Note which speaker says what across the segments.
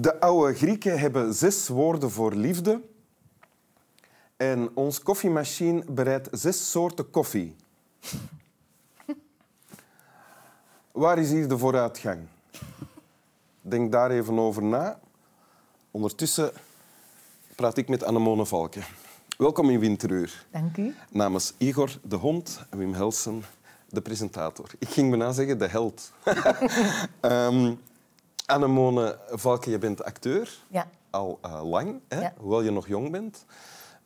Speaker 1: De oude Grieken hebben zes woorden voor liefde. En ons koffiemachine bereidt zes soorten koffie. Waar is hier de vooruitgang? Denk daar even over na. Ondertussen praat ik met Annemone Valken. Welkom in Winteruur.
Speaker 2: Dank u.
Speaker 1: Namens Igor de Hond en Wim Helsen, de presentator. Ik ging bijna zeggen de held. um, Annemone Valken, je bent acteur.
Speaker 2: Ja.
Speaker 1: Al uh, lang, hè?
Speaker 2: Ja.
Speaker 1: hoewel je nog jong bent.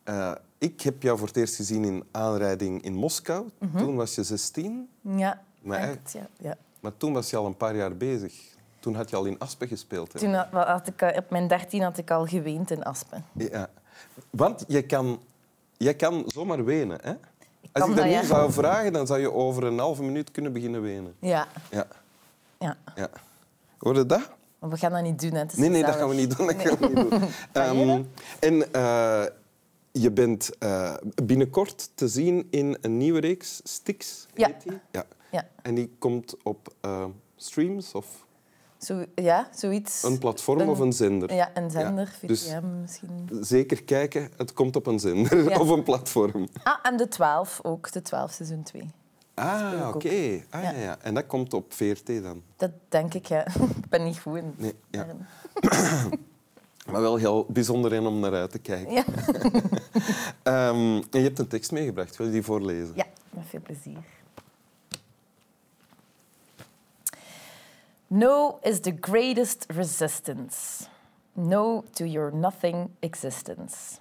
Speaker 1: Uh, ik heb jou voor het eerst gezien in aanrijding in Moskou. Toen was je 16.
Speaker 2: Ja,
Speaker 1: Maar echt?
Speaker 2: ja. ja.
Speaker 1: Maar toen was je al een paar jaar bezig. Toen had je al in Aspen gespeeld. Hè?
Speaker 2: Toen had, ik, eh, op mijn dertien had ik al geweend in Aspen.
Speaker 1: Ja. Want je kan, je kan zomaar wenen. Hè? Als ik dat
Speaker 2: dat,
Speaker 1: nu
Speaker 2: ja.
Speaker 1: zou vragen, dan zou je over een halve minuut kunnen beginnen wenen.
Speaker 2: Ja.
Speaker 1: Ja.
Speaker 2: ja.
Speaker 1: ja. Hoorde dat?
Speaker 2: We gaan dat niet doen. Hè. Het is
Speaker 1: Nee, nee, dat gaan we niet doen. Dat gaan we niet doen. Ehm, en eh, je bent eh, binnenkort te zien in een nieuwe reeks, Stix.
Speaker 2: Ja.
Speaker 1: ja.
Speaker 2: Ja.
Speaker 1: En die komt op eh, streams of
Speaker 2: Zo, ja, zoiets.
Speaker 1: een platform of een zender.
Speaker 2: Ja, een zender,
Speaker 1: Ja, dus-
Speaker 2: misschien.
Speaker 1: Zeker kijken, het komt op een zender
Speaker 2: Ja.
Speaker 1: of een platform.
Speaker 2: Ah, en de 12 ook, de 12 seizoen 2.
Speaker 1: Ah, oké. Ah, ja.
Speaker 2: Ja.
Speaker 1: Ja, En dat komt op VRT dan.
Speaker 2: Dat denk ik, ja. ik ben niet goed in.
Speaker 1: Nee, ja.
Speaker 2: daarin.
Speaker 1: Maar wel heel bijzonder en om naar uit te kijken.
Speaker 2: Ja.
Speaker 1: Ehm, en je hebt een tekst meegebracht. Wil je die voorlezen?
Speaker 2: ja, met veel plezier. No is the greatest resistance. No to your nothing existence.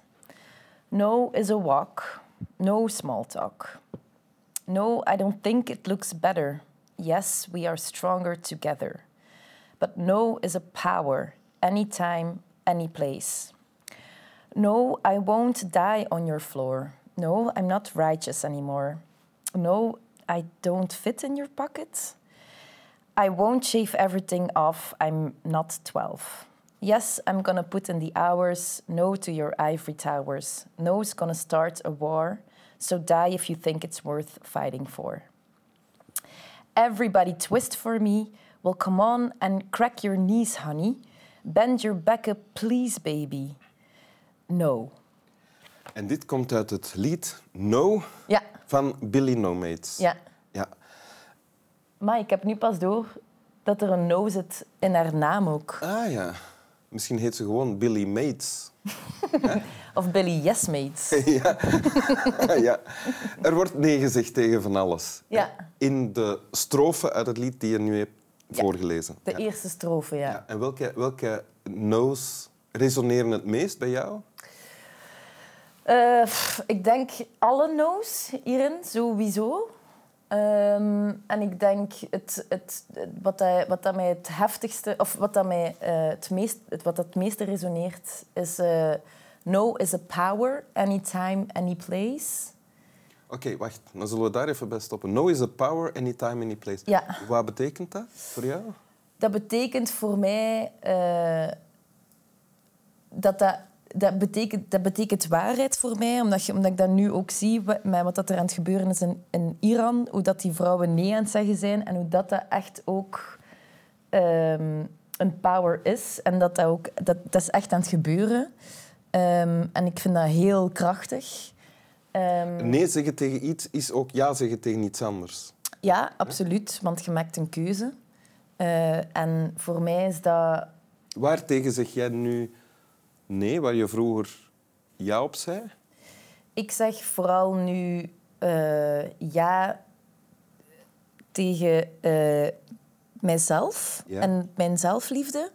Speaker 2: No is a walk. No small talk. No, I don't think it looks better. Yes, we are stronger together. But no is a power, anytime, any place. No, I won't die on your floor. No, I'm not righteous anymore. No, I don't fit in your pocket. I won't shave everything off. I'm not 12. Yes, I'm gonna put in the hours. No to your ivory towers. No's gonna start a war. So die if you think it's worth fighting for. Everybody twist for me. Well, come on and crack your knees, honey. Bend your back up, please, baby. No.
Speaker 1: En dit komt uit het lied No
Speaker 2: Ja,
Speaker 1: van Billy No Mates.
Speaker 2: ja.
Speaker 1: Ja.
Speaker 2: Maar ik heb nu pas door dat er een no zit in haar naam ook.
Speaker 1: Ah ja. Misschien heet ze gewoon Billy Mates.
Speaker 2: Of Billy Yesmates.
Speaker 1: ja. ja. Er wordt nee gezegd tegen van alles.
Speaker 2: Ja.
Speaker 1: In de strofe uit het lied die je nu hebt
Speaker 2: Ja.
Speaker 1: voorgelezen.
Speaker 2: De
Speaker 1: Ja.
Speaker 2: eerste strofe, ja.
Speaker 1: Ja. En welke, welke no's resoneren het meest bij jou?
Speaker 2: Eh, pff, ik denk alle no's hierin, sowieso. Ehm, en ik denk het, het, wat, dat, wat dat mij het heftigste, of wat dat mij eh, het, meest, het, wat dat het meeste resoneert, is eh, no is a power, anytime, any place.
Speaker 1: Oké, wacht. Dan zullen we daar even bij stoppen. No is a power, anytime, any place.
Speaker 2: Ja.
Speaker 1: Wat betekent dat voor jou?
Speaker 2: Dat betekent voor mij eh, dat dat, dat, betekent, dat betekent waarheid voor mij, omdat, je, omdat ik dat nu ook zie met wat dat er aan het gebeuren is in, in Iran, hoe dat die vrouwen nee aan het zeggen zijn en hoe dat, dat echt ook ehm, een power is. En dat, dat, ook, dat, dat is echt aan het gebeuren. Ehm, en ik vind dat heel krachtig. Ehm,
Speaker 1: Nee zeggen tegen iets is ook ja zeggen tegen iets anders.
Speaker 2: ja, absoluut, want je maakt een keuze. Eh, en voor mij is dat
Speaker 1: Waartegen zeg jij nu nee, waar je vroeger ja op zei?
Speaker 2: Ik zeg vooral nu eh, ja tegen eh, mijzelf
Speaker 1: Ja.
Speaker 2: en mijn zelfliefde.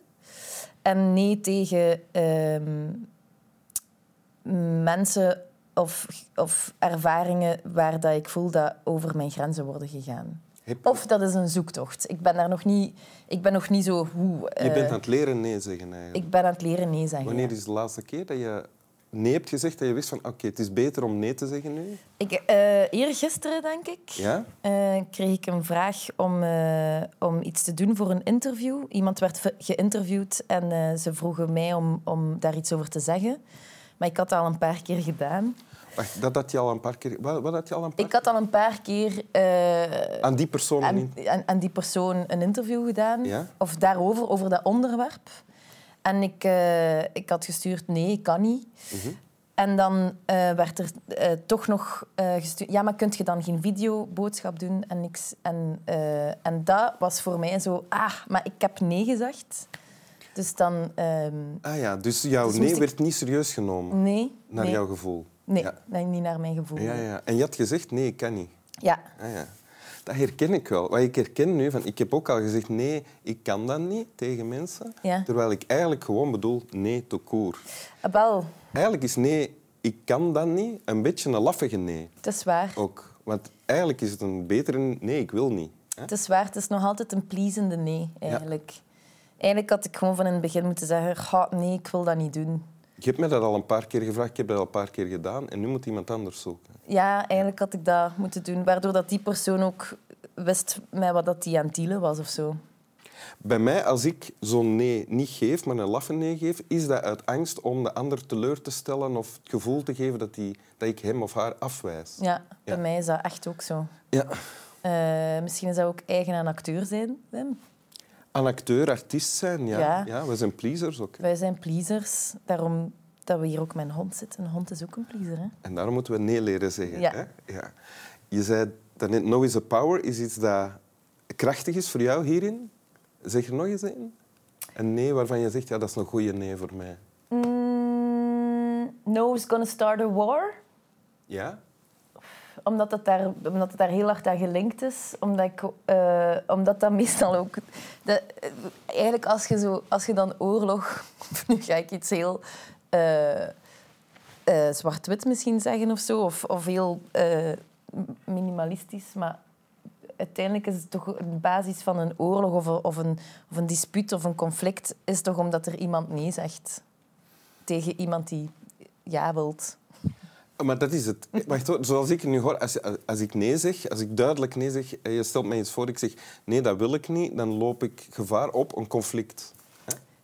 Speaker 2: En nee tegen ehm, mensen of, of ervaringen waar dat ik voel dat over mijn grenzen worden gegaan.
Speaker 1: Heb-
Speaker 2: Of dat is een zoektocht. Ik ben daar nog niet, ik ben nog niet zo hoe.
Speaker 1: Je
Speaker 2: eh,
Speaker 1: bent aan het leren nee zeggen eigenlijk.
Speaker 2: Ik ben aan het leren nee zeggen.
Speaker 1: Wanneer is de laatste keer dat je nee hebt gezegd dat je wist van oké, het is beter om nee te zeggen nu?
Speaker 2: Ik, eh eergisteren, denk ik,
Speaker 1: Ja?
Speaker 2: eh, kreeg ik een vraag om, eh, om iets te doen voor een interview. Iemand werd geïnterviewd en eh, ze vroegen mij om, om daar iets over te zeggen. Maar ik had dat al een paar keer gedaan.
Speaker 1: Wacht, dat had je al een paar keer... Wat, wat had je al een paar
Speaker 2: Ik had al een paar keer eh,
Speaker 1: Aan die persoon
Speaker 2: aan, aan, aan die persoon een interview gedaan.
Speaker 1: Ja?
Speaker 2: Of daarover, over dat onderwerp. En ik, eh, ik had gestuurd, nee, ik kan niet.
Speaker 1: Mhm.
Speaker 2: En dan eh, werd er toch nog gestuurd... Ja, maar kunt je dan geen videoboodschap doen? En, niks. En, en dat was voor mij zo... Ah, maar ik heb nee gezegd. Dus dan... ehm,
Speaker 1: Ah ja, dus jouw
Speaker 2: Dus
Speaker 1: nee
Speaker 2: ik-
Speaker 1: werd niet serieus genomen,
Speaker 2: nee.
Speaker 1: naar
Speaker 2: nee,
Speaker 1: jouw gevoel.
Speaker 2: Nee,
Speaker 1: Ja.
Speaker 2: niet naar mijn gevoel.
Speaker 1: Ja, ja. En je had gezegd, nee, ik kan niet.
Speaker 2: Ja.
Speaker 1: Ah, ja. Dat herken ik wel. Wat ik herken nu, van, ik heb ook al gezegd, nee, ik kan dat niet tegen mensen.
Speaker 2: Ja.
Speaker 1: Terwijl ik eigenlijk gewoon bedoel, nee, te koer.
Speaker 2: Ah, Wel,
Speaker 1: Eigenlijk is nee, ik kan dat niet, een beetje een laffige nee
Speaker 2: het is waar.
Speaker 1: ook. Want eigenlijk is het een betere nee, ik wil niet. Hè?
Speaker 2: Het is waar, het is nog altijd een pleasende nee, eigenlijk. Eigenlijk had ik gewoon van in het begin moeten zeggen... "Ga, nee, ik wil dat niet doen.
Speaker 1: Je hebt me dat al een paar keer gevraagd, ik heb dat al een paar keer gedaan en nu moet iemand anders zoeken.
Speaker 2: Ja, eigenlijk had ik dat moeten doen. Waardoor dat die persoon ook wist met wat dat die aan het dealen was of zo.
Speaker 1: Bij mij, als ik zo'n nee niet geef, maar een laffe nee geef, is dat uit angst om de ander teleur te stellen of het gevoel te geven dat, die, dat ik hem of haar afwijs.
Speaker 2: Ja, bij mij is dat echt ook zo.
Speaker 1: Ja.
Speaker 2: Eh, misschien is dat ook eigen aan acteur zijn, Wim.
Speaker 1: Een acteur, artiest zijn, ja.
Speaker 2: Ja.
Speaker 1: ja. we zijn pleasers ook.
Speaker 2: Wij zijn pleasers, daarom dat we hier ook met een hond zitten. Een hond is ook een pleaser, hè?
Speaker 1: En daarom moeten we nee leren zeggen.
Speaker 2: Ja.
Speaker 1: Hè? Ja. Je zei daarnet, no is a power is iets dat krachtig is voor jou hierin. Zeg er nog eens een. Een nee waarvan je zegt, ja, dat is een goede nee voor mij.
Speaker 2: Mm, no is gonna start a war.
Speaker 1: Ja?
Speaker 2: Omdat het, daar, omdat het daar heel hard aan gelinkt is. Omdat, ik, eh, omdat dat meestal ook... De, eigenlijk als je, zo, als je dan oorlog... Nu ga ik iets heel eh, zwart-wit misschien zeggen of zo. Of, of heel minimalistisch. Maar uiteindelijk is het toch een basis van een oorlog of of een, of een dispuut of een conflict... is toch omdat er iemand nee zegt tegen iemand die ja wilt.
Speaker 1: Maar dat is het. Wacht, hoor. zoals ik nu hoor, als, als ik nee zeg, als ik duidelijk nee zeg, en je stelt mij iets voor, ik zeg nee, dat wil ik niet, dan loop ik gevaar op een conflict.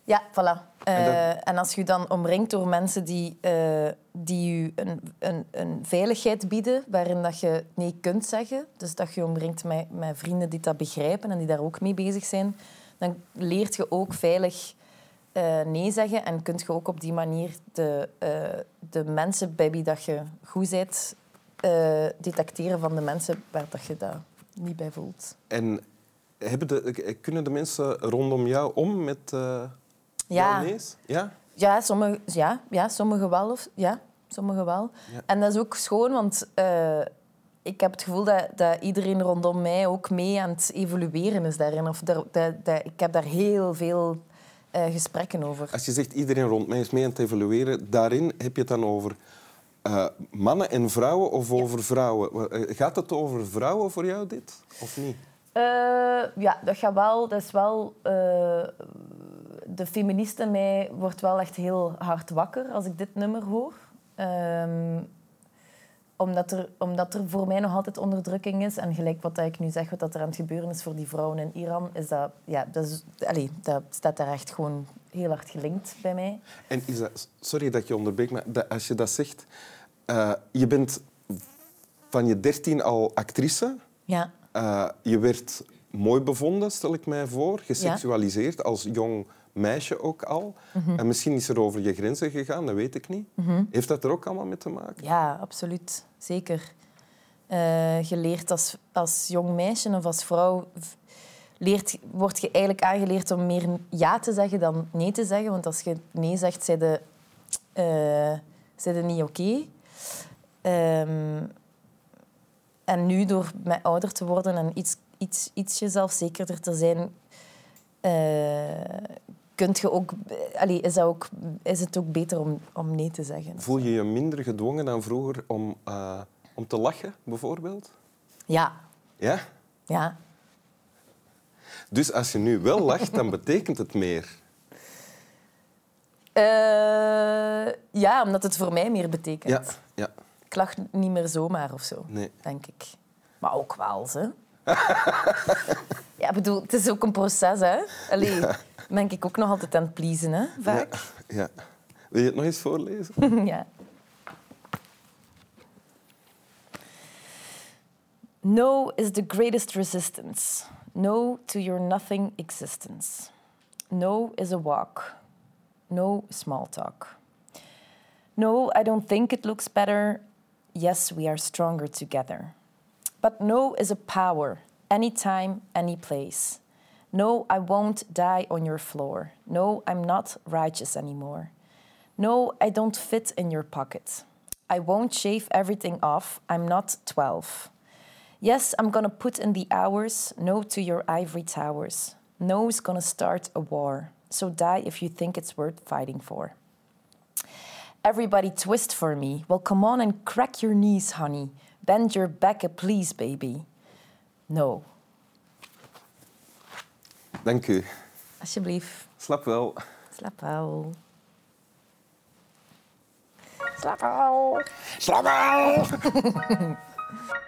Speaker 2: Ja, voilà.
Speaker 1: En
Speaker 2: Eh, en als je dan omringt door mensen die, eh, die je een, een, een veiligheid bieden waarin dat je nee kunt zeggen, dus dat je je omringt met, met vrienden die dat begrijpen en die daar ook mee bezig zijn, dan leert je ook veilig eh, nee zeggen en kunt je ook op die manier de, eh, de mensen bij wie dat je goed bent eh, detecteren van de mensen waar dat je dat niet bij voelt.
Speaker 1: En hebben de, kunnen de mensen rondom jou om met
Speaker 2: Ja.
Speaker 1: nee's? Ja?
Speaker 2: Ja, sommige, ja, ja, sommige wel. Of, ja, sommige wel.
Speaker 1: Ja.
Speaker 2: En dat is ook schoon, want ik heb het gevoel dat, dat iedereen rondom mij ook mee aan het evolueren is daarin. Of dat, ik heb daar heel veel eh, gesprekken over.
Speaker 1: Als je zegt iedereen rond mij is mee aan het evalueren, daarin heb je het dan over eh, mannen en vrouwen of over vrouwen? Eh, Gaat het over vrouwen voor jou, dit? Of niet?
Speaker 2: Ja, dat gaat wel. Dat is wel de feminist in mij wordt wel echt heel hard wakker als ik dit nummer hoor. Ehm, omdat, er, omdat er voor mij nog altijd onderdrukking is. En gelijk wat ik nu zeg, wat dat er aan het gebeuren is voor die vrouwen in Iran, is dat, ja, dat, is, dat staat daar echt gewoon heel hard gelinkt bij mij.
Speaker 1: En is dat, sorry dat je onderbreekt, maar dat, als je dat zegt... eh, je bent van je dertien al actrice.
Speaker 2: Ja,
Speaker 1: Eh, je werd mooi bevonden, stel ik mij voor. Geseksualiseerd, als jong meisje ook al.
Speaker 2: Mhm.
Speaker 1: En misschien is er over je grenzen gegaan, dat weet ik niet. Heeft dat er ook allemaal mee te maken?
Speaker 2: ja absoluut. Zeker. Eh, je leert als, als jong meisje of als vrouw... Leert, word je eigenlijk aangeleerd om meer ja te zeggen dan nee te zeggen. Want als je nee zegt, zijn je, eh, zijn niet oké. Ehm, en nu, door met ouder te worden en iets, iets, ietsje zelfzekerder te zijn, eh, kunt je ook, allee, is, dat ook, is het ook beter om, om nee te zeggen.
Speaker 1: Voel je je minder gedwongen dan vroeger om, eh, om te lachen, bijvoorbeeld?
Speaker 2: Ja,
Speaker 1: Ja?
Speaker 2: ja.
Speaker 1: Dus als je nu wel lacht, dan betekent het meer.
Speaker 2: Eh, ja, omdat het voor mij meer betekent.
Speaker 1: Ja, ja.
Speaker 2: Ik lach niet meer zomaar of zo,
Speaker 1: Nee.
Speaker 2: denk ik. Maar ook wel, hè. ja, bedoel, het is ook een proces, hè. Allee, ben ik ook nog altijd aan het pleasen, hè, vaak.
Speaker 1: Ja, ja. Wil je het nog eens voorlezen?
Speaker 2: ja. No is the greatest resistance. No to your nothing existence. No is a walk. no small talk. No, I don't think it looks better. Yes, we are stronger together. But no is a power, anytime, any place. No, I won't die on your floor. No, I'm not righteous anymore. No, I don't fit in your pocket. I won't shave everything off. I'm not 12. Yes, I'm gonna put in the hours. No to your ivory towers. No is gonna start a war. So die if you think it's worth fighting for. Everybody twist for me. Well, come on and crack your knees, honey. Bend your back, please, baby. No.
Speaker 1: Dank u.
Speaker 2: Alsjeblieft.
Speaker 1: Slap wel.
Speaker 2: Slaap wel. Slaap wel.
Speaker 1: Slap wel!